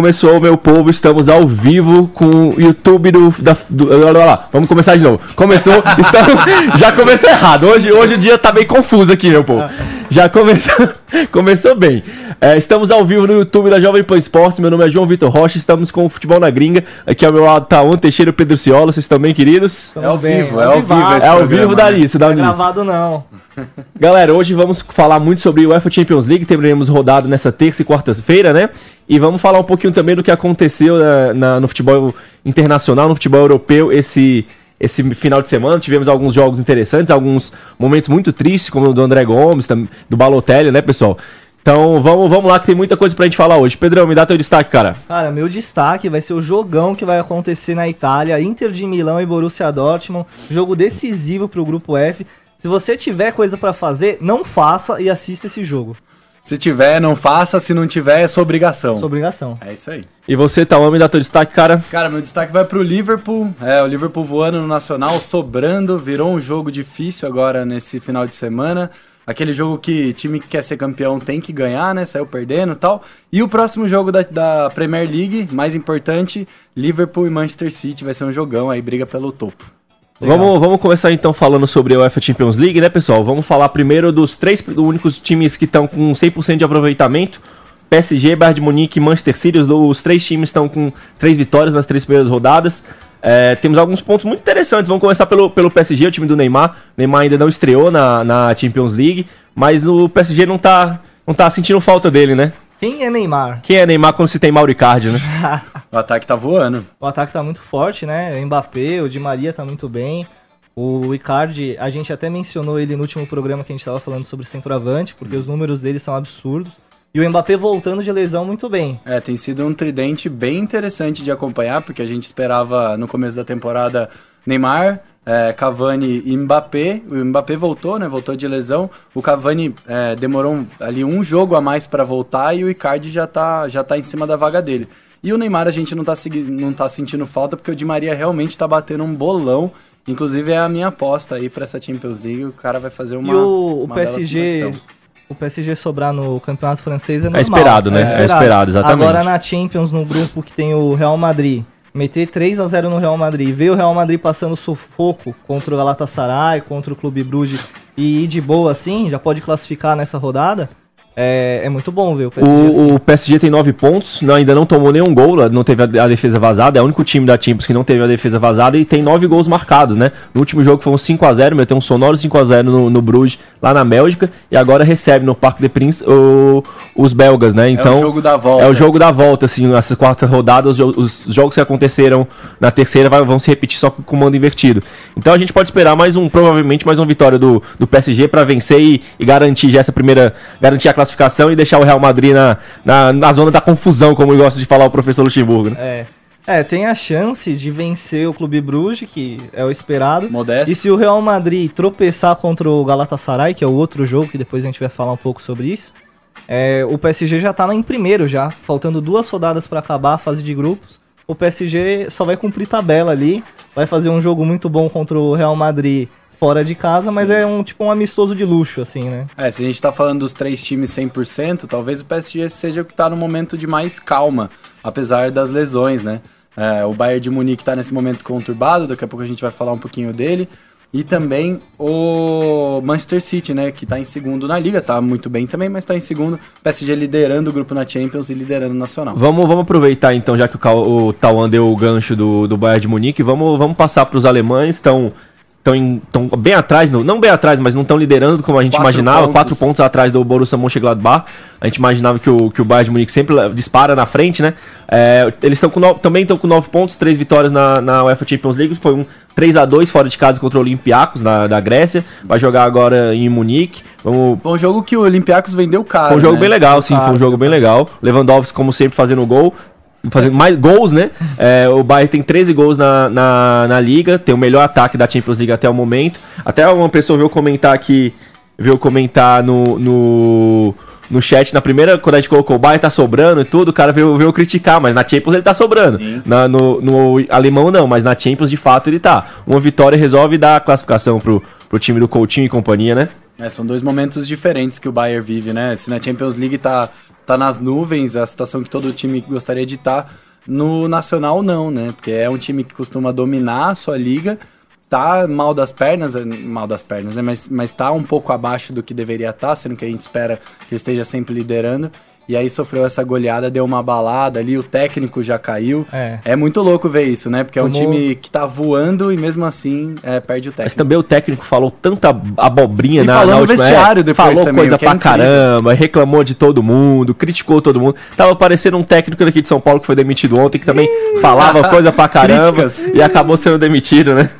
Começou, meu povo, estamos ao vivo com o YouTube do. Da, do olha lá, vamos começar de novo. Começou, estamos, já começou errado. Hoje, hoje o dia tá bem confuso aqui, meu povo. Já começou, começou bem. É, estamos ao vivo no YouTube da Jovem Pan Esportes. Meu nome é João Vitor Rocha. Estamos com o Futebol na Gringa. Aqui ao meu lado tá o Teixeira e o Pedro Ciola. Vocês estão bem, queridos? Estamos é ao bem, vivo, é ao vivo. É ao vivo da Alice, da Não é gravado, não. Galera, hoje vamos falar muito sobre o UEFA Champions League. Teremos rodado nessa terça e quarta-feira, né? E vamos falar um pouquinho também do que aconteceu na, na, no futebol internacional, no futebol europeu, esse, esse final de semana. Tivemos alguns jogos interessantes, alguns momentos muito tristes, como o do André Gomes, do Balotelli, né, pessoal? Então vamos, vamos lá que tem muita coisa pra gente falar hoje. Pedrão, me dá teu destaque, cara. Cara, meu destaque vai ser o jogão que vai acontecer na Itália, Inter de Milão e Borussia Dortmund, jogo decisivo pro grupo F. Se você tiver coisa para fazer, não faça e assista esse jogo. Se tiver, não faça. Se não tiver, é sua obrigação. Sua obrigação. É isso aí. E você, Tauan, me dá teu destaque, cara? Cara, meu destaque vai pro Liverpool. É, o Liverpool voando no Nacional, sobrando. Virou um jogo difícil agora nesse final de semana. Aquele jogo que time que quer ser campeão tem que ganhar, né? Saiu perdendo e tal. E o próximo jogo da, da Premier League, mais importante, Liverpool e Manchester City. Vai ser um jogão aí, briga pelo topo. Vamos, vamos começar então falando sobre a UEFA Champions League, né, pessoal? Vamos falar primeiro dos três únicos times que estão com 100% de aproveitamento. PSG, Bayern de Munique e Manchester City. Os, três times estão com três vitórias nas três primeiras rodadas. É, temos alguns pontos muito interessantes. Vamos começar pelo, pelo PSG, o time do Neymar. O Neymar ainda não estreou na, na Champions League, mas o PSG não tá, não tá sentindo falta dele, né? Quem é Neymar? Quem é Neymar quando se tem Mauricardi, né? O ataque tá voando. O ataque tá muito forte, né? O Mbappé, o Di Maria tá muito bem. O Icardi, a gente até mencionou ele no último programa que a gente tava falando sobre centroavante, porque os números dele são absurdos. E o Mbappé voltando de lesão muito bem. É, tem sido um tridente bem interessante de acompanhar, porque a gente esperava no começo da temporada Neymar, é, Cavani e Mbappé. O Mbappé voltou, né? Voltou de lesão. O Cavani é, demorou um- ali um jogo a mais para voltar e o Icardi já tá, já tá em cima da vaga dele. E o Neymar a gente não tá, não tá sentindo falta, porque o Di Maria realmente tá batendo um bolão. Inclusive é a minha aposta aí pra essa Champions League. O cara vai fazer uma. e o, o uma PSG. O PSG sobrar no campeonato francês é normal. esperado, né? É esperado, exatamente. Agora na Champions, no grupo que tem o Real Madrid, meter 3 a 0 no Real Madrid, ver o Real Madrid passando sufoco contra o Galatasaray, contra o Clube Bruges e ir de boa assim, já pode classificar nessa rodada. É, é muito bom ver o PSG assim. O, o PSG tem 9 pontos, não- ainda não tomou nenhum gol, não teve a, a defesa vazada, é o único time da Champions que não teve a defesa vazada e tem 9 gols marcados, né? No último jogo foi um 5x0, meteu um sonoro 5x0 no, no Bruges, lá na Bélgica, e agora recebe no Parque de Prince o- os belgas, né? Então, é o jogo da volta. É o jogo da volta, assim, nessas quatro rodadas, os, os jogos que aconteceram na terceira vai- vão se repetir só com o comando invertido. Então a gente pode esperar mais um, provavelmente mais uma vitória do, do PSG para vencer e, e garantir já essa primeira, garantir a classificação e deixar o Real Madrid na, na, na zona da confusão, como gosta de falar o professor Luxemburgo, né? É. É, tem a chance de vencer o Clube Bruges, que é o esperado. Modesto. E se o Real Madrid tropeçar contra o Galatasaray, que é o outro jogo, que depois a gente vai falar um pouco sobre isso, é, o PSG já tá lá em primeiro já, faltando duas rodadas para acabar a fase de grupos. O PSG só vai cumprir tabela ali, vai fazer um jogo muito bom contra o Real Madrid fora de casa, mas é um tipo um amistoso de luxo, assim, né? É, se a gente tá falando dos três times 100%, talvez o PSG seja o que tá no momento de mais calma, apesar das lesões, né? É, o Bayern de Munique tá nesse momento conturbado, daqui a pouco a gente vai falar um pouquinho dele. E também o Manchester City, né? Que tá em segundo na liga, tá muito bem também, mas tá em segundo. PSG liderando o grupo na Champions e liderando o Nacional. Vamos, vamos aproveitar então, já que o, o Tauan deu o gancho do, do Bayern de Munique, vamos, vamos passar para os alemães, estão estão bem atrás, no- não bem atrás, mas não estão liderando como a gente Quatro imaginava, pontos. quatro pontos atrás do Borussia Mönchengladbach. A gente imaginava que o, que o Bayern de Munique sempre dispara na frente, né? É, eles estão com no- também estão com nove pontos, três vitórias na, na UEFA Champions League, foi um 3 a 2 fora de casa contra o Olympiacos na, da Grécia. Vai jogar agora em Munique. Vamos Foi um jogo que o Olympiacos vendeu caro. foi um jogo né? bem legal, sim, foi um jogo bem legal. Lewandowski, como sempre, fazendo gol. Fazendo mais gols, né? É, o Bayern tem 13 gols na, na, na liga, tem o melhor ataque da Champions League até o momento. Até uma pessoa veio comentar aqui, veio comentar no, no, no chat, na primeira, quando a gente colocou o Bayern tá sobrando e tudo, o cara veio, veio criticar, mas na Champions ele tá sobrando. Na, no, no alemão não, mas na Champions de fato ele tá. Uma vitória resolve dar a classificação pro, pro time do Coutinho e companhia, né? É, são dois momentos diferentes que o Bayern vive, né? Se na Champions League tá, tá nas nuvens, a situação que todo time gostaria de estar, no Nacional não, né? Porque é um time que costuma dominar a sua liga, tá mal das pernas, mal das pernas, né? Mas, mas tá um pouco abaixo do que deveria estar, sendo que a gente espera que esteja sempre liderando. E aí sofreu essa goleada, deu uma balada ali, o técnico já caiu. É. É muito louco ver isso, né? Porque é um Tomou- time que tá voando e mesmo assim é, perde o Mas técnico. também o técnico falou tanta abobrinha E na, falou na última vestiário depois Falou também, coisa é pra incrível. caramba, reclamou de todo mundo, criticou todo mundo. Tava parecendo um técnico daqui de São Paulo que foi demitido ontem, que também falava coisa pra caramba Críticas. e acabou sendo demitido, né?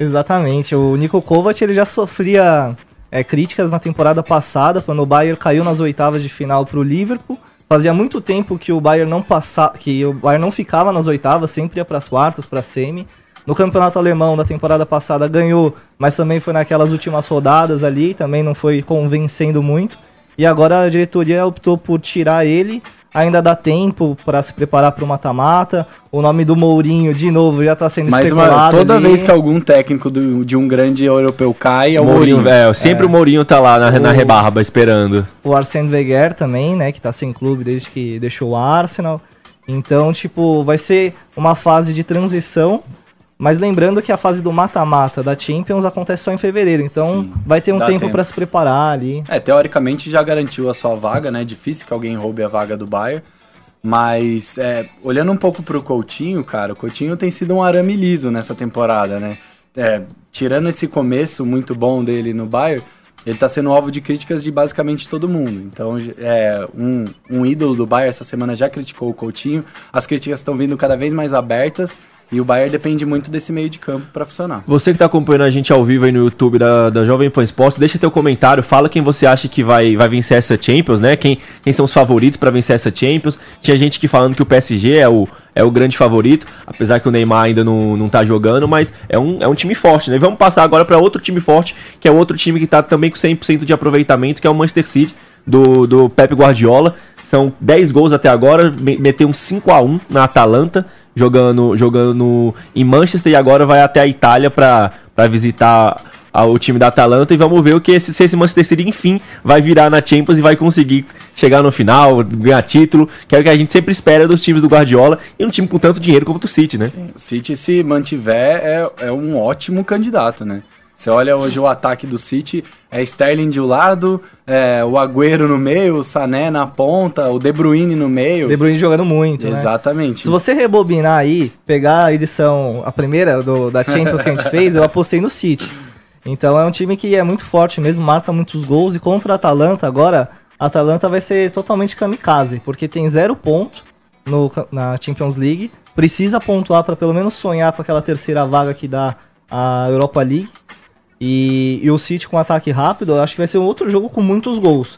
Exatamente. O Niko Kovac ele já sofria é, críticas na temporada passada, quando o Bayern caiu nas oitavas de final para o Liverpool. Fazia muito tempo que o Bayern não passava, que o Bayern não ficava nas oitavas, sempre ia para as quartas, para semi. No campeonato alemão da temporada passada ganhou, mas também foi naquelas últimas rodadas ali, também não foi convencendo muito. E agora a diretoria optou por tirar ele. Ainda dá tempo para se preparar para o mata-mata. O nome do Mourinho, de novo, já está sendo Mas uma, especulado. toda ali. vez que algum técnico do- de um grande europeu cai, é o Mourinho, Mourinho. é, sempre o Mourinho tá lá na, na O- rebarba esperando. o Arsene Wenger também, né, que tá sem clube desde que deixou o Arsenal. Então, tipo, vai ser uma fase de transição, mas lembrando que a fase do mata-mata da Champions acontece só em fevereiro, então Sim, vai ter um tempo pra se preparar ali. É, teoricamente já garantiu a sua vaga, né? É difícil que alguém roube a vaga do Bayern. Mas, é, olhando um pouco pro Coutinho, cara, o Coutinho tem sido um arame liso nessa temporada, né? É, tirando esse começo muito bom dele no Bayern, ele tá sendo alvo de críticas de basicamente todo mundo. Então, é, um, um ídolo do Bayern essa semana já criticou o Coutinho. As críticas estão vindo cada vez mais abertas. E o Bayern depende muito desse meio de campo para funcionar. Você que está acompanhando a gente ao vivo aí no YouTube da, da Jovem Pan Esportes, deixa teu comentário, fala quem você acha que vai, vai vencer essa Champions, né? Quem, quem são os favoritos para vencer essa Champions. Tinha gente que falando que o PSG é o, é o grande favorito, apesar que o Neymar ainda não, não tá jogando, mas é um, é um time forte, né? Vamos passar agora para outro time forte, que é outro time que tá também com 100% de aproveitamento, que é o Manchester City, do, do Pep Guardiola. São 10 gols até agora, meteu um 5 a 1 na Atalanta jogando, jogando em Manchester e agora vai até a Itália para visitar o time da Atalanta e vamos ver o que esse, se esse Manchester City, enfim, vai virar na Champions e vai conseguir chegar no final, ganhar título, que é o que a gente sempre espera dos times do Guardiola e um time com tanto dinheiro como o City, né? Sim, o City, se mantiver, é, é um ótimo candidato, né? Você olha hoje o ataque do City, é Sterling de um lado, é, o Agüero no meio, o Sané na ponta, o De Bruyne no meio. De Bruyne jogando muito, né? Exatamente. Né? Se você rebobinar aí, pegar a edição, a primeira do, da Champions que a gente fez, eu apostei no City. Então é um time que é muito forte mesmo, marca muitos gols e contra a Atalanta agora, a Atalanta vai ser totalmente kamikaze, porque tem zero ponto no, na Champions League, precisa pontuar para pelo menos sonhar com aquela terceira vaga que dá a Europa League e, e o City com ataque rápido, eu acho que vai ser um outro jogo com muitos gols.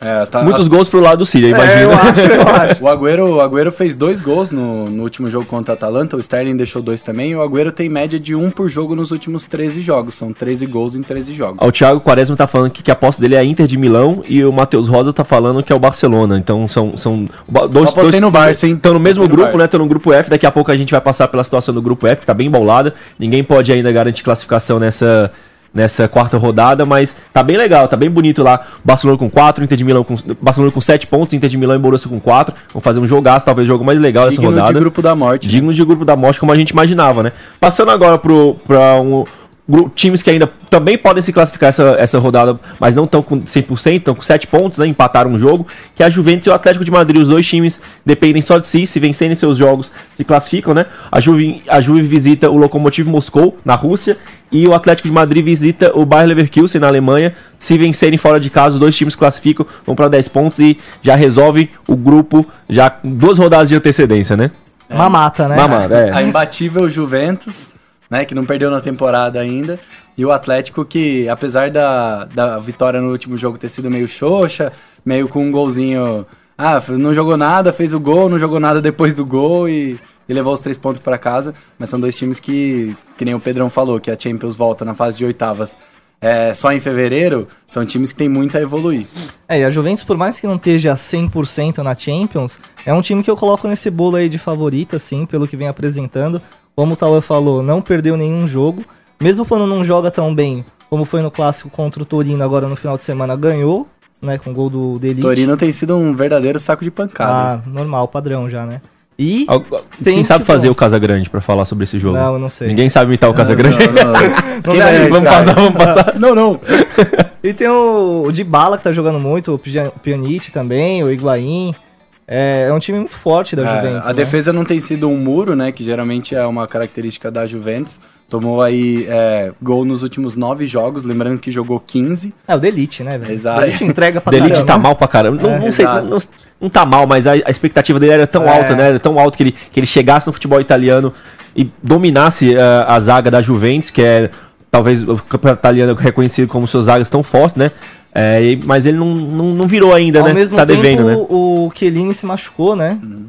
É, tá, Muitos a... gols pro lado do Síria, imagina. É, eu acho, eu acho. o, Agüero, o Agüero fez dois gols no, no último jogo contra a Atalanta, o Sterling deixou dois também, e o Agüero tem média de um por jogo nos últimos 13 jogos, são 13 gols em 13 jogos. O Thiago Quaresma tá falando que, que a posse dele é a Inter de Milão, e o Matheus Rosa tá falando que é o Barcelona, então são, são dois... Eu dois, no Barça, hein? Estão no mesmo grupo, no né, estão no grupo F, daqui a pouco a gente vai passar pela situação do grupo F, tá bem bolada, ninguém pode ainda garantir classificação nessa nessa quarta rodada, mas tá bem legal, tá bem bonito lá. Barcelona com 4, Inter de Milão com Barcelona com 7 pontos, Inter de Milão e Borussia com 4. Vão fazer um jogaço, talvez o jogo mais legal Digno dessa rodada. Digno de grupo da morte. Digno né? de grupo da morte, como a gente imaginava, né? Passando agora pro, pra um, times que ainda também podem se classificar essa, essa rodada, mas não estão com 100%, estão com 7 pontos, né, empataram um jogo, que é a Juventus e o Atlético de Madrid, os dois times dependem só de si, se vencerem seus jogos, se classificam, né? A Juve, a Juve visita o Lokomotiv Moscou, na Rússia, e o Atlético de Madrid visita o Bayer Leverkusen, na Alemanha. Se vencerem fora de casa, os dois times classificam, vão para 10 pontos e já resolve o grupo, já duas rodadas de antecedência, né? É. Mamata, né? Mamata, é. A imbatível Juventus né? Que não perdeu na temporada ainda. E o Atlético que, apesar da, da vitória no último jogo ter sido meio xoxa, meio com um golzinho... Ah, não jogou nada, fez o gol, não jogou nada depois do gol e, e levou os três pontos para casa. Mas são dois times que, que nem o Pedrão falou, que a Champions volta na fase de oitavas é, só em fevereiro, são times que têm muito a evoluir. É, e a Juventus, por mais que não esteja 100% na Champions, é um time que eu coloco nesse bolo aí de favorita, assim, pelo que vem apresentando. Como o Tauer falou, não perdeu nenhum jogo. Mesmo quando não joga tão bem, como foi no clássico contra o Torino agora no final de semana, ganhou, né, com o gol do Delite. Torino tem sido um verdadeiro saco de pancada. Ah, normal, padrão já, né? E quem tem, sabe tipo... fazer o Casagrande para falar sobre esse jogo? Não, eu não sei. Ninguém sabe imitar o Casagrande. Não, não, não. não é vamos passar, vamos passar. não, não. e tem o, o Dybala que tá jogando muito, o Pjanic também, o Higuaín. É, é um time muito forte da é, Juventus. A né? defesa não tem sido um muro, né? Que geralmente é uma característica da Juventus. Tomou aí é, gol nos últimos nove jogos, lembrando que jogou 15. É, o Delite, né, velho? Exato. O Delite entrega pra Delite tá mal pra caramba. Não, é, não sei, não, não, tá mal, mas a, a, expectativa dele era tão é. alta, né? Era tão alta que ele, que ele chegasse no futebol italiano e dominasse uh, a zaga da Juventus, que é talvez o campeonato italiano reconhecido como suas zagas tão fortes, né? É, mas ele não, não, não, virou ainda, Ao né? Mesmo tá tempo, devendo, né? O Chiellini se machucou, né? Uhum.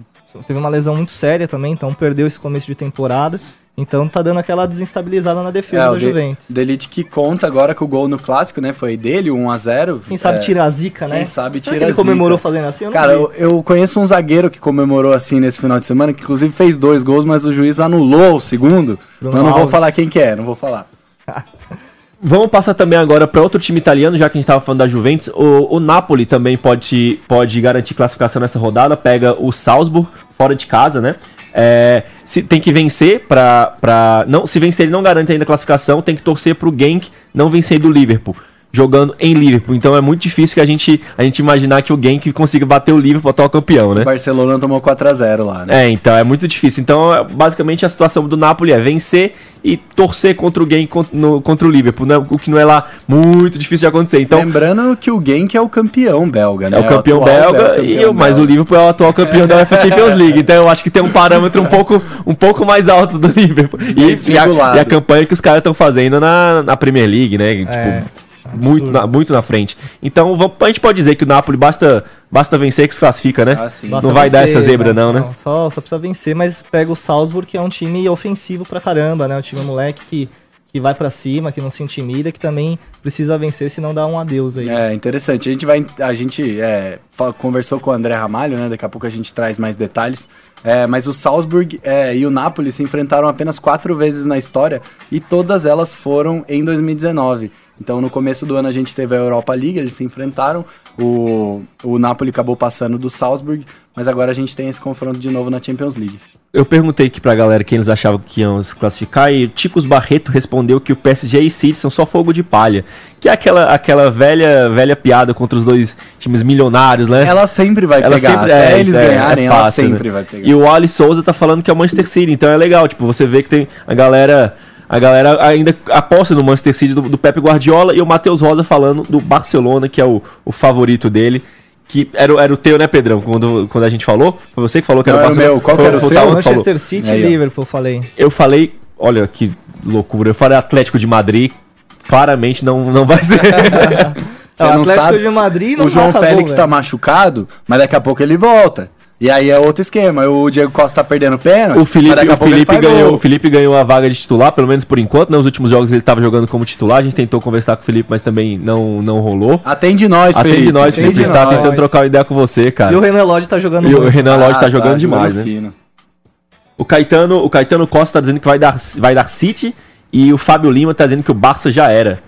Teve uma lesão muito séria também, então perdeu esse começo de temporada. Então tá dando aquela desestabilizada na defesa é, da Juventus. Delite que conta agora que o gol no clássico, né? Foi dele, 1 a 0 Quem sabe é, tira a zica, né? Quem sabe tira que ele comemorou fazendo assim? Eu Cara, eu, eu, conheço um zagueiro que comemorou assim nesse final de semana, que inclusive fez dois gols, mas o juiz anulou o segundo. Bruno mas não Alves. vou falar quem que é, não vou falar. Vamos passar também agora para outro time italiano, já que a gente estava falando da Juventus. O, o Napoli também pode, pode garantir classificação nessa rodada. Pega o Salzburg fora de casa, né? É, se, tem que vencer para. Não, se vencer, ele não garante ainda classificação. Tem que torcer para o Genk não vencer do Liverpool. Jogando em Liverpool. Então é muito difícil que a gente, a gente imaginar que o Genk consiga bater o Liverpool atual campeão, né? O Barcelona tomou 4x0 lá, né? É, então é muito difícil. Então, é, basicamente, a situação do Napoli é vencer e torcer contra o Genk contra, o Liverpool, né? o que não é lá muito difícil de acontecer. Então, Lembrando que o Genk é o campeão belga, né? é o campeão atual belga, campeão e eu, mas o. Liverpool é o atual campeão da UEFA Champions League. Então eu acho que tem um parâmetro um pouco, um pouco mais alto do Liverpool. E, e, a, e a campanha que os caras estão fazendo na, na Premier League, né? Tipo, É, muito, na, muito na frente. Então vamos- a gente pode dizer que o Napoli basta, basta vencer que se classifica, né? Ah, Não vai dar vencer, essa zebra não, né? Só, só precisa vencer, mas pega o Salzburg, que é um time ofensivo pra caramba, né? Um time moleque que, que vai pra cima, que não se intimida, que também precisa vencer, senão dá um adeus aí. É, interessante. A gente vai. A gente é, conversou com o André Ramalho, né? Daqui a pouco a gente traz mais detalhes. É, mas o Salzburg é, e o Napoli se enfrentaram apenas quatro vezes na história e todas elas foram em 2019. Então no começo do ano a gente teve a Europa League, eles se enfrentaram. O, o Napoli acabou passando do Salzburg, mas agora a gente tem esse confronto de novo na Champions League. Eu perguntei aqui pra galera quem eles achavam que iam se classificar e Ticos Barreto respondeu que o PSG e City são só fogo de palha. Que é aquela, aquela velha, velha piada contra os dois times milionários, né? Ela sempre vai Ela pegar. sempre- é, eles é, ganharem, é ela fácil, sempre né? vai pegar. E o Ali Souza tá falando que é o Manchester City, então é legal, tipo, você vê que tem a galera, a galera ainda aposta no Manchester City do, do Pep Guardiola e o Matheus Rosa falando do Barcelona, que é o, o favorito dele. Que era, o- era o teu, né, Pedrão? Quando, quando a gente falou? Foi você que falou que era Não, o era o Barcelona? meu. Qual que Foi- era o seu? Que falou. Manchester City e. Liverpool, falei. Eu falei, olha que loucura, eu falei Atlético de Madrid, claramente não, não vai ser. Você o não Atlético sabe? de Madrid não o João gol, Félix tá velho. machucado, mas daqui a pouco ele volta. E aí é outro esquema. O Diego Costa tá perdendo pênalti. O Felipe, o Felipe ganhou, gol. o Felipe ganhou a vaga de titular, pelo menos por enquanto. Nos últimos jogos ele estava jogando como titular. A gente tentou conversar com o Felipe, mas também não, não rolou. Atende nós, Atende Felipe. nós, Felipe. A gente atende tá nós. tentando trocar uma ideia com você, cara. E o Renan Lodge tá jogando E o. Renan Lodge tá Ah, jogando demais, né? fino. O Caetano, o Caetano Costa tá dizendo que vai dar, vai dar City e o Fábio Lima tá dizendo que o Barça já era.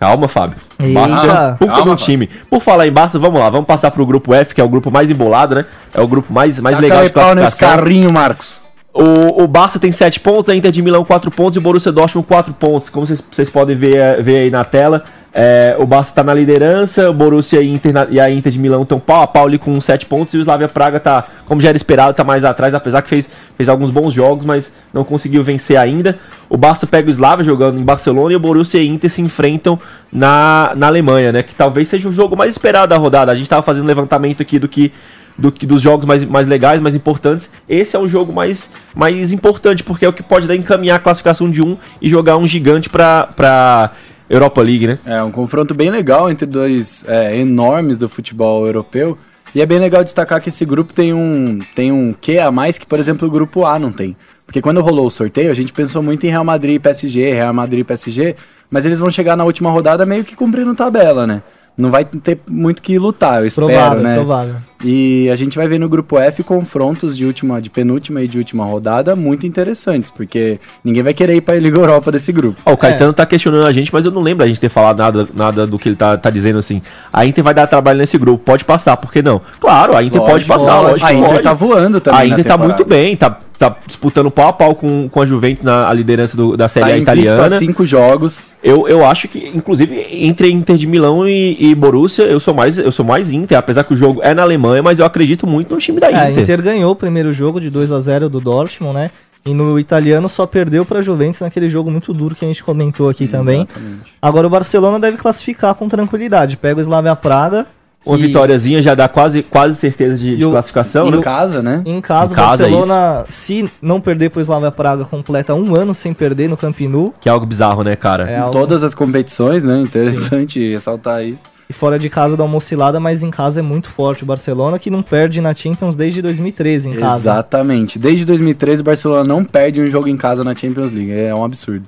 Calma, Fábio. Barça Eita. tem um puta um time. Por falar em Barça, vamos lá, vamos passar pro grupo F, que é o grupo mais embolado, né? É o grupo mais, mais legal de pau nesse carrinho, Marcos. O, o Barça tem 7 pontos, a Inter de Milão 4 pontos e o Borussia Dortmund 4 pontos. Como vocês, vocês podem ver, eh, ver aí na tela, é, o Barça está na liderança, o Borussia e, Inter e a Inter de Milão estão pau a pau ali com 7 pontos e o Slavia Praga tá, como já era esperado, tá mais atrás, apesar que fez, fez alguns bons jogos, mas não conseguiu vencer ainda. O Barça pega o Slavia jogando em Barcelona e o Borussia e Inter se enfrentam na, na Alemanha, né? Que talvez seja o jogo mais esperado da rodada. A gente estava fazendo levantamento aqui do que do que dos jogos mais, mais legais, mais importantes. Esse é o jogo mais, mais importante, porque é o que pode dar encaminhar a classificação de um e jogar um gigante pra Europa League, né? É um confronto bem legal entre dois é, enormes do futebol europeu. E é bem legal destacar que esse grupo tem um, tem um quê a mais que, por exemplo, o grupo A não tem. Porque quando rolou o sorteio, a gente pensou muito em Real Madrid e PSG, Real Madrid e PSG, mas eles vão chegar na última rodada meio que cumprindo tabela, né? Não vai ter muito que lutar, eu espero, Provável, né? provável. E a gente vai ver no grupo F confrontos de última, de penúltima e de última rodada muito interessantes, porque ninguém vai querer ir pra Liga Europa desse grupo. Ó, o Caetano tá questionando a gente, mas eu não lembro a gente ter falado nada, nada do que ele tá, tá dizendo assim. A Inter vai dar trabalho nesse grupo, pode passar, por que não? Claro, a Inter pode Lógico, passar, lógico. lógico. A Inter pode. tá voando também. A na Inter tá muito bem, tá, tá disputando pau a pau com, com a Juventus na a liderança do- da Série Tá A a italiana. cinco jogos. Eu, eu acho que, inclusive, entre Inter de Milão e, e Borussia, eu sou, mais, eu sou mais Inter, apesar que o jogo é na Alemanha, mas eu acredito muito no time da É, a Inter. Inter ganhou o primeiro jogo de 2 a 0 do Dortmund, né? E no italiano só perdeu pra Juventus naquele jogo muito duro que a gente comentou aqui também. Exatamente. Agora o Barcelona deve classificar com tranquilidade. Pega o Slavia Praga. Uma que vitóriazinha já dá quase, quase certeza de, de E o- classificação, em né? casa, né? Em casa, Em o casa, é Barcelona, se não perder pro Slavia Praga, completa um ano sem perder no Camp Nou. Que é algo bizarro, né, cara? É Em algo- todas as competições, né? Interessante ressaltar isso. E fora de casa dá uma oscilada, mas em casa é muito forte. O Barcelona que não perde na Champions desde 2013 em casa. Exatamente. Desde 2013 o Barcelona não perde um jogo em casa na Champions League. É um absurdo.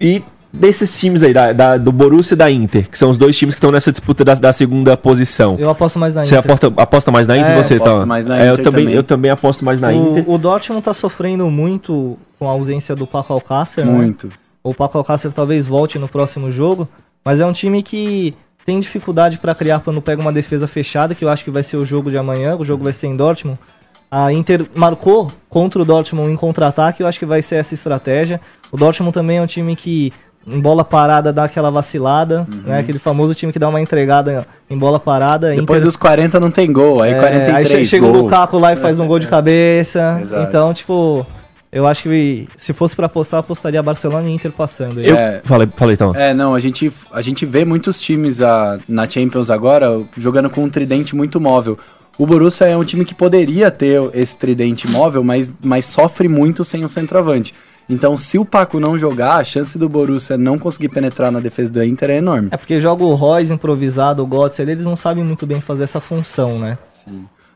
E desses times aí, da, da- do Borussia e da Inter, que são os dois times que estão nessa disputa da, da segunda posição. Eu aposto mais na Você Inter. aposta, aposta mais na Inter É, você, aposto então? mais na É, eu também, também. Eu também aposto mais na Inter. O, o Dortmund tá sofrendo muito com a ausência do Paco Alcácer, né? Muito. O Paco Alcácer talvez volte no próximo jogo, mas é um time que tem dificuldade para criar quando pega uma defesa fechada, que eu acho que vai ser o jogo de amanhã, o jogo vai ser em Dortmund. A Inter marcou contra o Dortmund em contra-ataque, eu acho que vai ser essa estratégia. O Dortmund também é um time que em bola parada dá aquela vacilada, né? Aquele famoso time que dá uma entregada em bola parada. Depois Inter- dos 40 não tem gol, aí é, 43 aí che- chega o. Lukaku lá e faz um gol de cabeça. Exato. Então, tipo, eu acho que se fosse pra apostar, apostaria Barcelona e Inter passando. Eu É. falei, falei então. É, não, a gente, a gente vê muitos times ah, na Champions agora jogando com um tridente muito móvel. O Borussia é um time que poderia ter esse tridente móvel, mas, mas sofre muito sem o centroavante. Então, se o Paco não jogar, a chance do Borussia não conseguir penetrar na defesa do Inter é enorme. É porque joga o Royce improvisado, o Götze, ali, eles não sabem muito bem fazer essa função, né?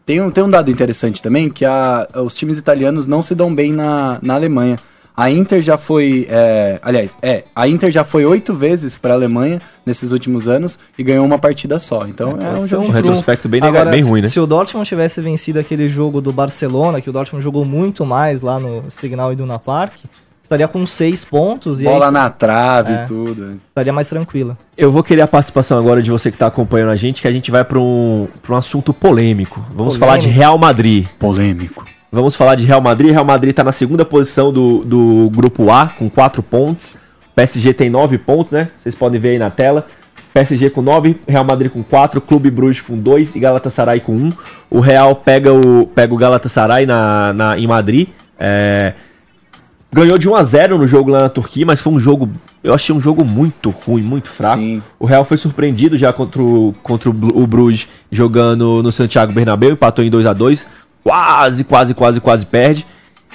Tem um, tem um dado interessante também, que a, os times italianos não se dão bem na, na Alemanha. A Inter já foi, é, aliás, é, a Inter já foi oito vezes para a Alemanha nesses últimos anos e ganhou uma partida só. Então é, um Pode ser jogo Um de trunfo. retrospecto bem, Agora, bem ruim, né? Se o Dortmund tivesse vencido aquele jogo do Barcelona, que o Dortmund jogou muito mais lá no Signal Iduna Park, estaria com seis pontos e bola aí na trave É. e tudo. estaria mais tranquila. Eu vou querer a participação agora de você que está acompanhando a gente, que a gente vai para um, pra um assunto polêmico. Vamos Polêmico? falar de Real Madrid. Polêmico. Vamos falar de Real Madrid. Real Madrid está na segunda posição do, do grupo A, com 4 pontos. PSG tem 9 pontos, né? Vocês podem ver aí na tela. PSG com 9, Real Madrid com 4, Clube Bruges com 2 e Galatasaray com 1. O Real pega o, pega o Galatasaray na, na, em Madrid. É, ganhou de 1 a 0 no jogo lá na Turquia, mas foi um jogo. Eu achei um jogo muito ruim, muito fraco. Sim. O Real foi surpreendido já contra o, contra o, Bru- o Bruges jogando no Santiago Bernabéu, empatou em 2 a 2 Quase, quase, quase, quase perde.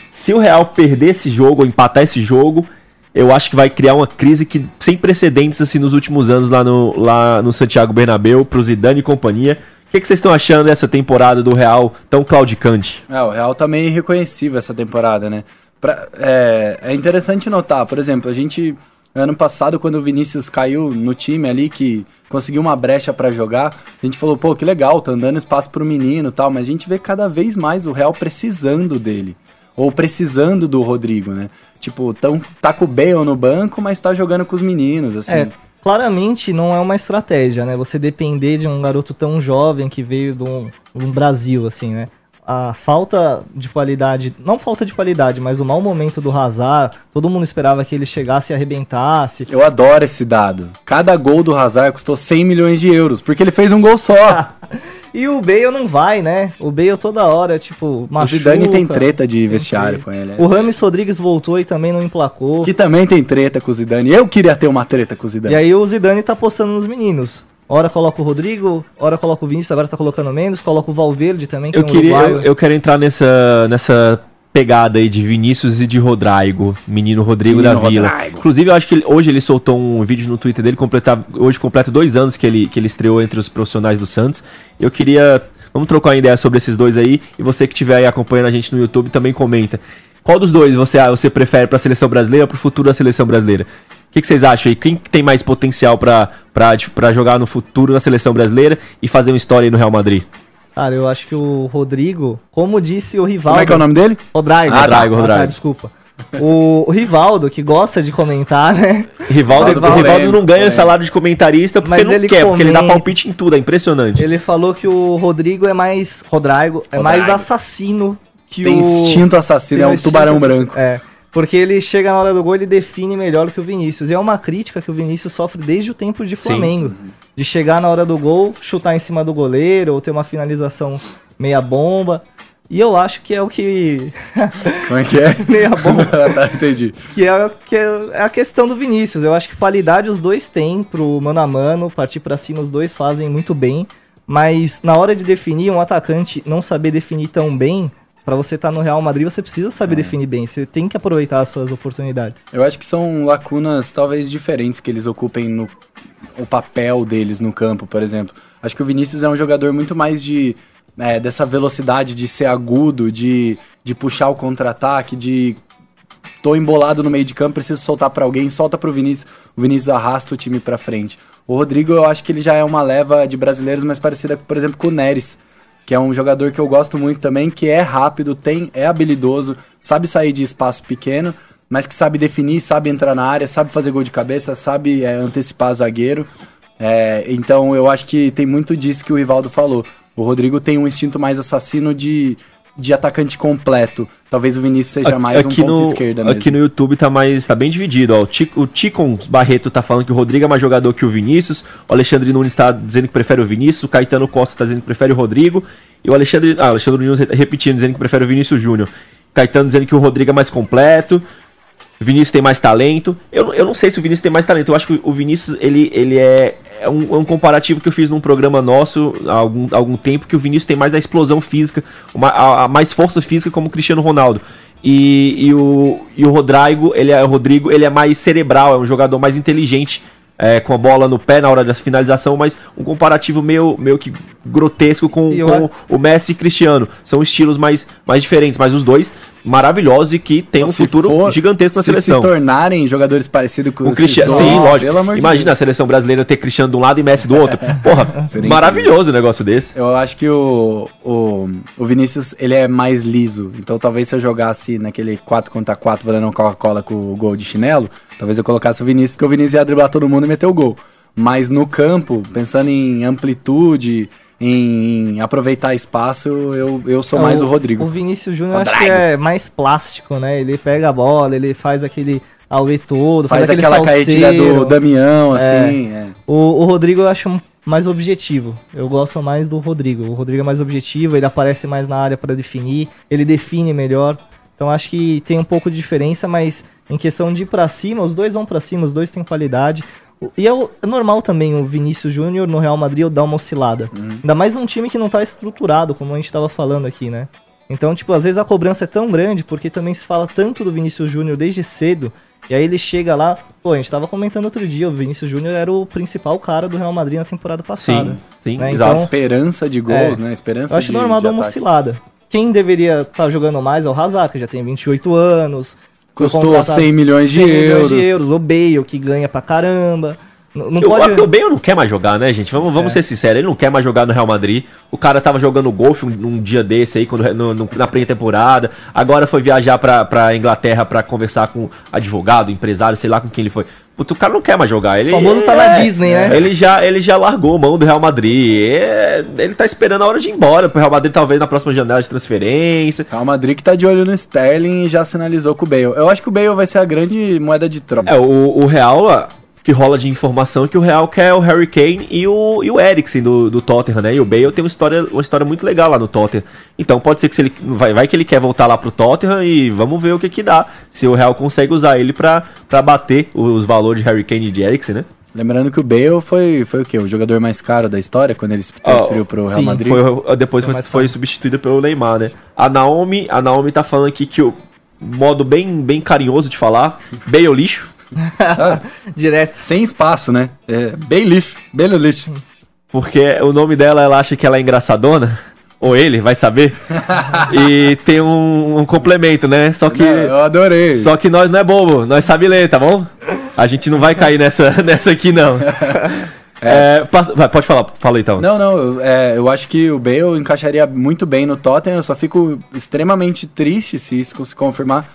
Se o Real perder esse jogo, ou empatar esse jogo, eu acho que vai criar uma crise que sem precedentes assim nos últimos anos lá no, lá no Santiago Bernabéu, pro Zidane e companhia. O que, que vocês estão achando dessa temporada do Real tão claudicante? É, o Real tá meio irreconhecível essa temporada, né? Pra- é, é interessante notar, por exemplo, a gente, ano passado, quando o Vinícius caiu no time ali, que conseguiu uma brecha pra jogar, a gente falou, pô, que legal, tá dando espaço pro menino tal, mas a gente vê cada vez mais o Real precisando dele. Ou precisando do Rodrigo, né? Tipo, tão, tá com o Bale no banco, mas tá jogando com os meninos, assim. É, claramente não é uma estratégia, né? Você depender de um garoto tão jovem que veio de um Brasil, assim, né? A falta de qualidade, não falta de qualidade, mas o mau momento do Hazard, todo mundo esperava que ele chegasse e arrebentasse. Eu adoro esse dado. Cada gol do Hazard custou 100 milhões de euros, porque ele fez um gol só. E o Bale não vai, né? O Bale toda hora, tipo, o machuca. Zidane tem treta de vestiário com ele. é. O Rames Rodrigues voltou e também não emplacou. Que também tem treta com o Zidane. Eu queria ter uma treta com o Zidane. E aí o Zidane tá postando nos meninos. Ora coloca o Rodrigo, ora coloca o Vinícius, agora tá colocando menos, coloca o Valverde também, que Eu é um queria, eu, eu quero entrar nessa, nessa pegada aí de Vinícius e de Rodrigo, menino Rodrigo Menino da Vila. Rodrigo. Inclusive, eu acho que ele- hoje ele soltou um vídeo no Twitter dele, completar, hoje completa dois anos que ele, que ele estreou entre os profissionais do Santos. Eu queria, vamos trocar uma ideia sobre esses dois aí, e você que estiver aí acompanhando a gente no YouTube também comenta. Qual dos dois você, você prefere para a seleção brasileira ou para o futuro da seleção brasileira? O que, que vocês acham aí? Quem que tem mais potencial para jogar no futuro na seleção brasileira e fazer uma história aí no Real Madrid? Cara, eu acho que o Rodrigo, como disse o Rivaldo... Como é que é o nome dele? Rodrigo. Ah, Rodrigo, tá, Rodrigo. desculpa. O, o Rivaldo, que gosta de comentar, né? Rivaldo, Rivaldo o Rivaldo polêmico, não ganha polêmico. salário de comentarista porque Mas não ele quer, porque ele dá comenta. palpite em tudo, é impressionante. Ele falou que o Rodrigo é mais... Rodrigo é mais Rodrigo. assassino que Tem o... instinto assassino, tem é um tubarão assassino. branco. É. Porque ele chega na hora do gol e define melhor que o Vinícius. E é uma crítica que o Vinícius sofre desde o tempo de Flamengo. De chegar na hora do gol, chutar em cima do goleiro, ou ter uma finalização meia bomba. E eu acho que é o que. Como é que é? meia bomba. Tá, entendi. que é, que é a questão do Vinícius. Eu acho que qualidade os dois têm pro mano a mano, partir pra cima os dois fazem muito bem. Mas na hora de definir, um atacante não saber definir tão bem, pra você estar no Real Madrid, você precisa saber definir bem. Você tem que aproveitar as suas oportunidades. Eu acho que são lacunas talvez diferentes que eles ocupem no o papel deles no campo, por exemplo. Acho que o Vinícius é um jogador muito mais de é, dessa velocidade de ser agudo, de, de puxar o contra-ataque, de tô embolado no meio de campo, preciso soltar pra alguém, solta pro Vinícius, o Vinícius arrasta o time pra frente. O Rodrigo, eu acho que ele já é uma leva de brasileiros mais parecida, por exemplo, com o Neres, que é um jogador que eu gosto muito também, que é rápido, tem, é habilidoso, sabe sair de espaço pequeno, mas que sabe definir, sabe entrar na área, sabe fazer gol de cabeça, sabe é, antecipar zagueiro. É, então eu acho que tem muito disso que o Rivaldo falou. O Rodrigo tem um instinto mais assassino de, de atacante completo, talvez o Vinícius seja mais um aqui ponto no, esquerda mesmo. Aqui no YouTube tá mais tá bem dividido, ó. O, Tico, o Ticon Barreto tá falando que o Rodrigo é mais jogador que o Vinícius. O Alexandre Nunes tá dizendo que prefere o Vinícius. O Caetano Costa tá dizendo que prefere o Rodrigo. E o Alexandre, ah, o Alexandre Nunes repetindo, dizendo que prefere o Vinícius Júnior. Caetano dizendo que o Rodrigo é mais completo. O Vinícius tem mais talento. Eu, eu não sei se o Vinícius tem mais talento. Eu acho que o Vinícius, ele, ele é, é, um, é um comparativo que eu fiz num programa nosso há algum, algum tempo, que o Vinícius tem mais a explosão física, uma, a, a mais força física como o Cristiano Ronaldo. E, e, o, e o Rodrigo, ele é, o Rodrigo, ele é mais cerebral, é um jogador mais inteligente é, com a bola no pé na hora da finalização, mas um comparativo meio, meio que grotesco com, com o Messi e Cristiano. São estilos mais, mais diferentes, mas os dois maravilhosos e que tem um Se futuro for- gigantesco na se seleção. se tornarem jogadores parecidos com O Cristiano, sim, lógico. Imagina Deus. a seleção brasileira ter Cristiano de um lado e Messi do outro. Porra, Seria maravilhoso o negócio desse. Eu acho que o, o, o Vinícius, ele é mais liso. Então talvez se eu jogasse naquele 4 contra 4 valendo um Coca-Cola com o gol de chinelo, talvez eu colocasse o Vinícius, porque o Vinícius ia driblar todo mundo e meter o gol. Mas no campo, pensando em amplitude, em aproveitar espaço, eu, eu sou É, mais o, Rodrigo. O Vinícius Júnior acho que é mais plástico, né? Ele pega a bola, ele faz aquele auê todo, faz, Faz aquela salseiro. do Damião, assim. é. O, o Rodrigo eu acho mais objetivo. Eu gosto mais do Rodrigo. O Rodrigo é mais objetivo, ele aparece mais na área para definir, ele define melhor. Então acho que tem um pouco de diferença, mas em questão de ir pra cima, os dois vão pra cima, os dois têm qualidade. E é, o- é normal também o Vinícius Júnior no Real Madrid dar uma oscilada. Ainda mais num time que não tá estruturado, como a gente tava falando aqui, né? Então, tipo, às vezes a cobrança é tão grande, porque também se fala tanto do Vinícius Júnior desde cedo, e aí ele chega lá, pô, a gente tava comentando outro dia, o Vinícius Júnior era o principal cara do Real Madrid na temporada passada. Sim, sim, Né, exato. então- Esperança de gols, É. né? Esperança Eu acho de, normal de dar uma oscilada. Quem deveria estar jogando mais é o Hazard, que já tem 28 anos. Custou contratado 100 milhões de 100 milhões euros. de euros. O Bale, que ganha pra caramba. Não Eu, pode... Porque o Bale não quer mais jogar, né, gente? Vamos, vamos ser sinceros, ele não quer mais jogar no Real Madrid. O cara tava jogando golfe um, um dia desse aí, quando, no, no- na pré-temporada. Agora foi viajar pra, pra Inglaterra pra conversar com advogado, empresário, sei lá com quem ele foi. Puta, o cara não quer mais jogar. Ele, O famoso tá na Disney, né? Ele já, ele já largou mão do Real Madrid. É, ele tá esperando a hora de ir embora pro Real Madrid, talvez na próxima janela de transferência. Real Madrid que tá de olho no Sterling e já sinalizou com o Bale. Eu acho que o Bale vai ser a grande moeda de troca. É, o, o Real, ó, que rola de informação que o Real quer o Harry Kane e o, e o Eriksen do, do Tottenham, né? E o Bale tem uma história, uma história muito legal lá no Tottenham. Então pode ser que se ele vai, vai que ele quer voltar lá pro Tottenham e vamos ver o que que dá. Se o Real consegue usar ele pra, pra bater os valores de Harry Kane e de Eriksen, né? Lembrando que o Bale foi, foi o quê? O jogador mais caro da história quando ele se transferiu pro Real sim, Madrid. Foi, depois Foi foi, foi substituído pelo Neymar, né? A Naomi, a Naomi tá falando aqui que o modo bem, bem carinhoso de falar, Bale lixo. Direto. Sem espaço, né? É, bem lixo, bem lixo. Porque o nome dela, ela acha que ela é engraçadona. Ou ele, vai saber. e tem um, um complemento, né? Só que. Não, eu adorei. Só que nós não é bobo, nós sabe ler, tá bom? A gente não vai cair nessa, nessa aqui, não. É, passa- vai, pode falar, fala então. Não, não, eu, é, eu acho que o Bale encaixaria muito bem no Tottenham, eu só fico extremamente triste se isso se confirmar,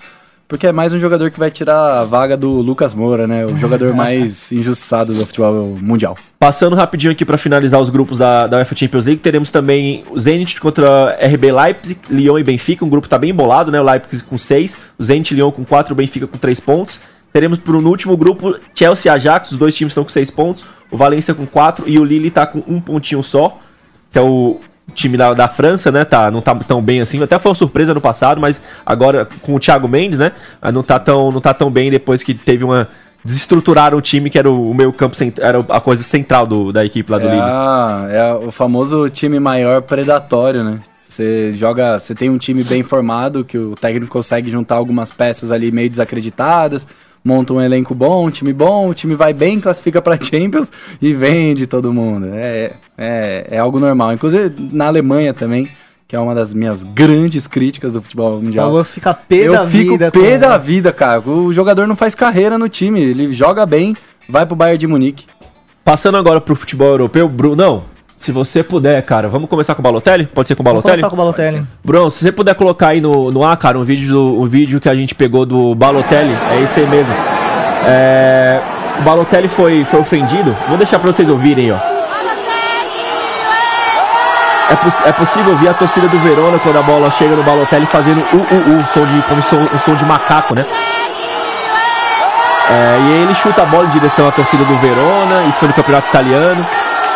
porque é mais um jogador que vai tirar a vaga do Lucas Moura, né? O jogador mais injustiçado do futebol mundial. Passando rapidinho aqui pra finalizar os grupos da, da UEFA Champions League, teremos também o Zenit contra RB Leipzig, Lyon e Benfica. Um grupo tá bem embolado, né? O Leipzig com 6, o Zenit e Lyon com 4, o Benfica com 3 pontos. Teremos pro no último grupo Chelsea e Ajax, os dois times estão com 6 pontos, o Valência com 4 e o Lille tá com um pontinho só, que é o time da, da França, né? Tá, não tá tão bem assim. Até foi uma surpresa no passado, mas agora com o Thiago Mendes, né? ah, Não tá tão, não tá tão bem depois que teve uma desestruturaram o time que era o, o meio campo era a coisa central do, da equipe lá do É, Lille. a- é o famoso time maior predatório, né? Você joga, você tem um time bem formado, que o técnico consegue juntar algumas peças ali meio desacreditadas, monta um elenco bom, um time bom, o time vai bem, classifica pra Champions e vende todo mundo. É, é, é algo normal. Inclusive na Alemanha também, que é uma das minhas grandes críticas do futebol mundial. Então fica pé da Eu fico vida. pé com- da vida, cara. O jogador não faz carreira no time, ele joga bem, vai pro Bayern de Munique. Passando agora pro futebol europeu, Brunão, se você puder, cara, vamos começar com o Balotelli? Pode ser com o Vamos Balotelli? começar com o Balotelli. Bruno, se você puder colocar aí no, no ar, cara, um vídeo, do, um vídeo que a gente pegou do Balotelli, é esse aí mesmo. É, o Balotelli foi, foi ofendido, vou deixar pra vocês ouvirem, ó. É, poss- é possível ver a torcida do Verona quando a bola chega no Balotelli fazendo o uh, uh, som de, como som, um som de macaco, né? É, e aí ele chuta a bola em direção à torcida do Verona, isso foi no campeonato italiano.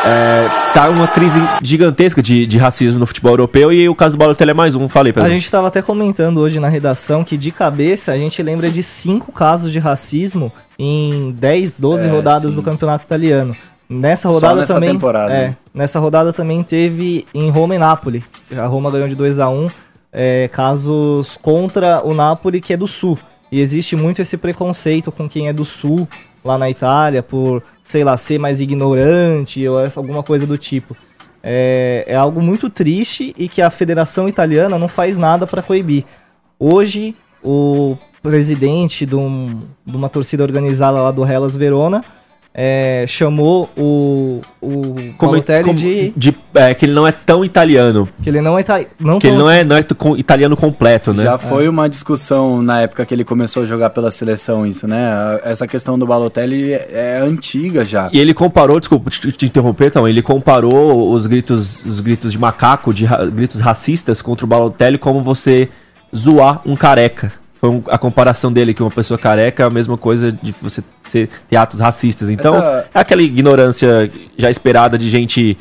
É, tá uma crise gigantesca de, de racismo no futebol europeu e o caso do Balotelli é mais um, falei, A Pedro. gente estava até comentando hoje na redação que de cabeça a gente lembra de cinco casos de racismo em 10, 12 É, rodadas sim. do campeonato italiano. Nessa Só rodada nessa também. temporada. É, nessa rodada também teve em Roma e Nápoles. A Roma ganhou de 2 a 1 é, casos contra o Napoli, que é do sul. E existe muito esse preconceito com quem é do sul lá na Itália, por, sei lá, ser mais ignorante ou alguma coisa do tipo. É, é algo muito triste e que a Federação Italiana não faz nada para coibir. Hoje, o presidente de, um- de uma torcida organizada lá do Hellas Verona é, chamou o, o Como- Balotelli como- de de- é, que ele não é tão italiano. que ele não é ita- não Que ele tão- não é, não é italiano completo, né? Já foi uma discussão na época que ele começou a jogar pela seleção, isso, né? Essa questão do Balotelli é antiga já. E ele comparou, desculpa te, te interromper, então, ele comparou os gritos, os gritos de macaco, de ra- gritos racistas contra o Balotelli como você zoar um careca. Foi um- a comparação dele que uma pessoa careca é a mesma coisa de você ser, ter atos racistas. Então, Essa- é aquela ignorância já esperada de gente,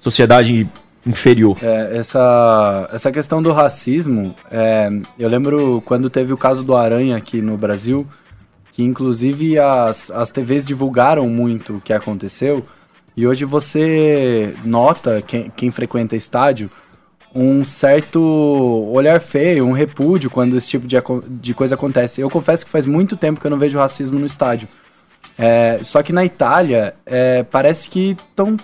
sociedade inferior. É, essa, essa questão do racismo, é, eu lembro quando teve o caso do Aranha aqui no Brasil, que inclusive as, as TVs divulgaram muito o que aconteceu, e hoje você nota, quem, quem frequenta estádio, um certo olhar feio, um repúdio quando esse tipo de, de coisa acontece. Eu confesso que faz muito tempo que eu não vejo racismo no estádio. É, só que na Itália, é, parece que tão,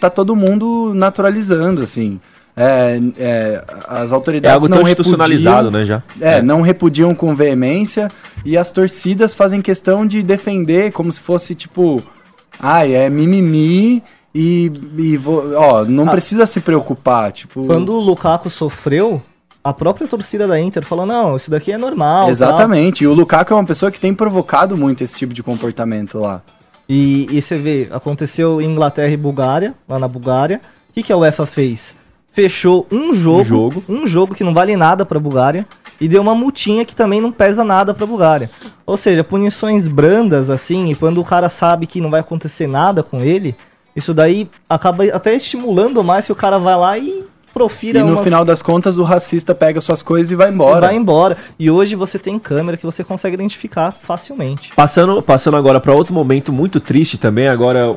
tá todo mundo naturalizando, assim. É, é, as É autoridades algo não institucionalizado, né, já. É, não repudiam com veemência e as torcidas fazem questão de defender como se fosse tipo, ai, é mimimi e, e vo- ó, não Ah. precisa se preocupar, tipo, Quando o Lukaku sofreu, a própria torcida da Inter falou: não, isso daqui é normal. Exatamente. E o Lukaku é uma pessoa que tem provocado muito esse tipo de comportamento lá. E, e você vê, aconteceu em Inglaterra e Bulgária, lá na Bulgária. O que, que a UEFA fez? Fechou um jogo, jogo. um jogo que não vale nada pra Bulgária e deu uma multinha que também não pesa nada pra Bulgária. Ou seja, punições brandas assim, e quando o cara sabe que não vai acontecer nada com ele, isso daí acaba até estimulando mais que o cara vai lá e profira E no umas- final das contas, o racista pega suas coisas e vai embora. Vai embora. E hoje você tem câmera que você consegue identificar facilmente. Passando, passando agora para outro momento muito triste também, agora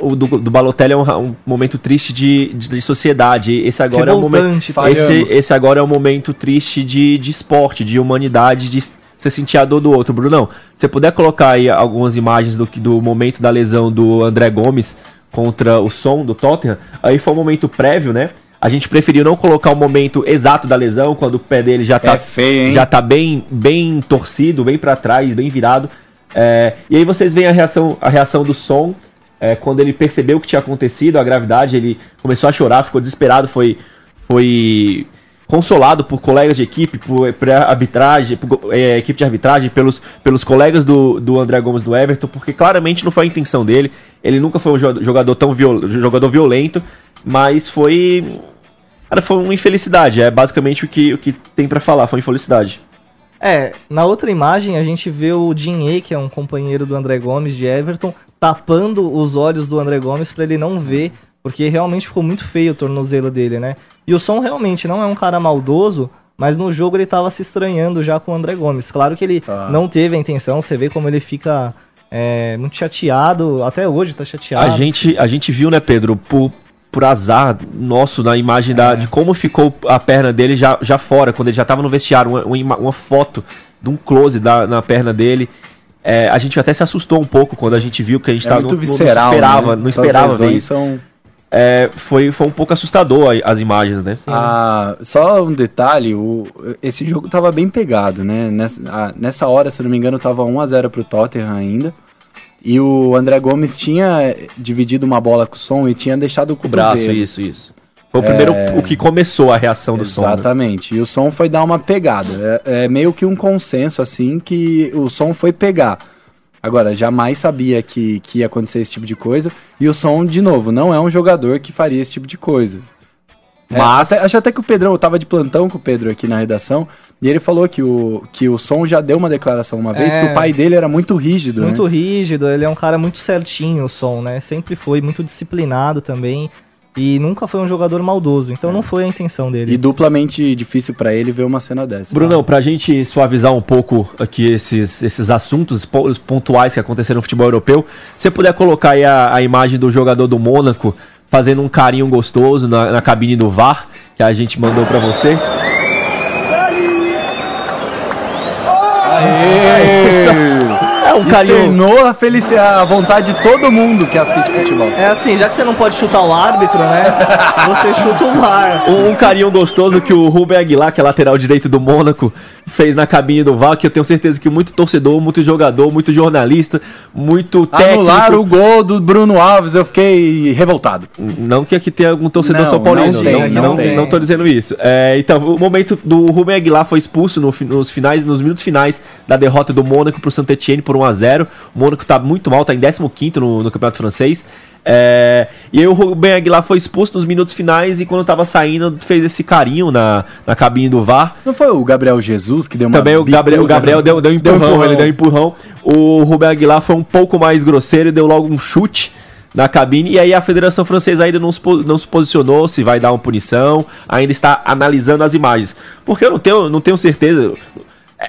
o do, do Balotelli é um, um momento triste de, de, de sociedade. Esse agora é um momento. Esse, esse agora é um momento triste de, de esporte, de humanidade, de você sentir a dor do outro. Brunão, se você puder colocar aí algumas imagens do, que- do momento da lesão do André Gomes contra o som do Tottenham, aí foi um momento prévio, né? A gente preferiu não colocar o momento exato da lesão, quando o pé dele já tá, É feio, já tá bem, bem torcido, bem pra trás, bem virado. É, e aí vocês veem a reação, a reação do som é, quando ele percebeu o que tinha acontecido, a gravidade, ele começou a chorar, ficou desesperado, foi, foi consolado por colegas de equipe, por, por arbitragem, por é, equipe de arbitragem, pelos, pelos colegas do, do André Gomes do Everton, porque claramente não foi a intenção dele. Ele nunca foi um jo- jogador tão viol, jogador violento, mas foi. Cara, foi uma infelicidade. É basicamente o que, o que tem pra falar, foi infelicidade. É, na outra imagem a gente vê o Dinhe, que é um companheiro do André Gomes de Everton, tapando os olhos do André Gomes pra ele não ver, porque realmente ficou muito feio o tornozelo dele, né? E o Som realmente não é um cara maldoso, mas no jogo ele tava se estranhando já com o André Gomes. Claro que ele Tá. não teve a intenção, você vê como ele fica é, muito chateado, até hoje tá chateado. A gente, a gente viu, né, Pedro, por, por azar nosso na imagem da, de como ficou a perna dele já, já fora, quando ele já tava no vestiário, uma, uma, uma foto de um close da, na perna dele. É, a gente até se assustou um pouco quando a gente viu que a gente É tava muito não, não visceral, esperava, né? não Essas esperava ver isso. são... É, foi, foi um pouco assustador a- as imagens, né? Ah, só um detalhe, o, esse jogo tava bem pegado, né? Nessa, ah, nessa hora, se não me engano, tava 1x0 pro Tottenham ainda. E o André Gomes tinha dividido uma bola com o som e tinha deixado o O braço, isso, isso. Foi o primeiro o que começou a reação do som. né? Exatamente. E o som foi dar uma pegada. É, é meio que um consenso, assim, que o som foi pegar. Agora, jamais sabia que, que ia acontecer esse tipo de coisa. E o som, de novo, não é um jogador que faria esse tipo de coisa. É, Mas. até- acho até que o Pedrão, eu tava de plantão com o Pedro aqui na redação, e ele falou que o, que o som já deu uma declaração uma vez, É. que o pai dele era muito rígido, Muito né? rígido, ele é um cara muito certinho, o som, né? Sempre foi muito disciplinado também. E nunca foi um jogador maldoso, então não foi a intenção dele. E duplamente difícil pra ele ver uma cena dessa. Brunão, pra gente suavizar um pouco aqui esses, esses assuntos po- pontuais que aconteceram no futebol europeu, se você puder colocar aí a, a imagem do jogador do Mônaco fazendo um carinho gostoso na, na cabine do VAR, que a gente mandou pra você. É um carinho. a, a vontade de todo mundo que assiste futebol. É assim, já que você não pode chutar o árbitro, né? Você chuta o VAR. Um, um carinho gostoso que o Rubem Aguilar, que é lateral direito do Mônaco, fez na cabine do VAR, que eu tenho certeza que muito torcedor, muito jogador, muito jornalista, muito técnico... Anularam o gol do Bruno Alves, eu fiquei revoltado. Não que aqui tenha algum torcedor não, São Paulino, não, tem, não, não, tem. não tô dizendo isso. É, então, o momento do Rubem Aguilar foi expulso no, nos finais, nos minutos finais da derrota do Mônaco pro Saint-Étienne por 1 a 0 O Mônaco tá muito mal, tá em 15 no, no campeonato francês. É, e aí o Ruben Aguilar foi exposto nos minutos finais e quando tava saindo fez esse carinho na, na cabine do VAR. Não foi o Gabriel Jesus que deu uma Também o Gabriel, o Gabriel deu, deu, um empurrão, deu empurrão, ele deu um empurrão. O Ruben Aguilar foi um pouco mais grosseiro e deu logo um chute na cabine. E aí a Federação Francesa ainda não se, não se posicionou se vai dar uma punição, ainda está analisando as imagens. Porque eu não tenho, não tenho certeza.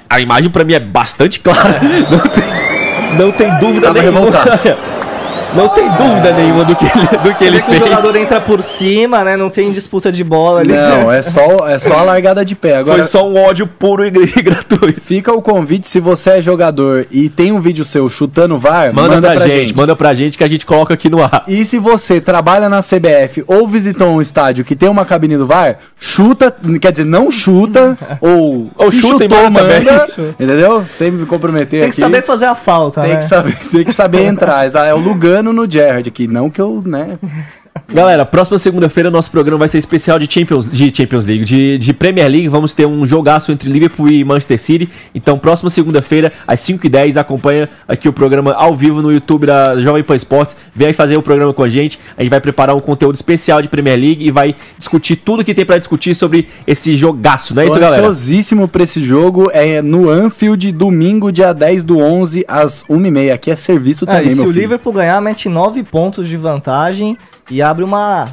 A imagem para mim é bastante clara. Não tem não tem dúvida Tava nenhuma. revoltado. Não tem dúvida nenhuma do que ele, do que Você ele que o fez. jogador entra por cima, né? Não tem disputa de bola ali. Não, é só, é só a largada de pé. Agora, Foi só um ódio puro e gratuito. fica o convite, se você é jogador e tem um vídeo seu chutando VAR, Manda, pra, gente, manda pra gente que a gente coloca aqui no ar. E se você trabalha na CBF ou visitou um estádio que tem uma cabine do VAR, chuta, quer dizer, não chuta, ou, Ou se chuta e chutou, manda manda, entendeu? Sem me comprometer Tem aqui. que saber fazer a falta, tem né? que saber, tem que saber entrar. É o Lugano no Gerrard aqui, não que eu, né? Galera, próxima segunda-feira nosso programa vai ser especial de Champions, de Champions League, de, de Premier League. Vamos ter um jogaço entre Liverpool e Manchester City. Então, próxima segunda-feira, às 5h10, acompanha aqui o programa ao vivo no YouTube da Jovem Pan Esportes. Vem aí fazer o programa com a gente. A gente vai preparar um conteúdo especial de Premier League e vai discutir tudo que tem pra discutir sobre esse jogaço, não é Tô isso, galera? ansiosíssimo pra esse jogo. É no Anfield, domingo, dia 10 do 11, às 1h30. Aqui é serviço Ah, também, e se o filho. Liverpool ganhar, mete 9 pontos de vantagem e abre uma.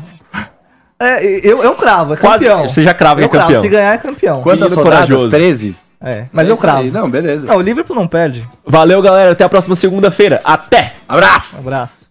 É, eu, eu cravo, é Quase- campeão. você já crava, é eu cravo, campeão. Se ganhar, é campeão. Quantas Menino rodadas? corajoso. 13? É, mas É eu isso aí. cravo. Não, beleza. Não, o Liverpool não perde. Valeu, galera. Até a próxima segunda-feira. Até! Abraço! Um abraço.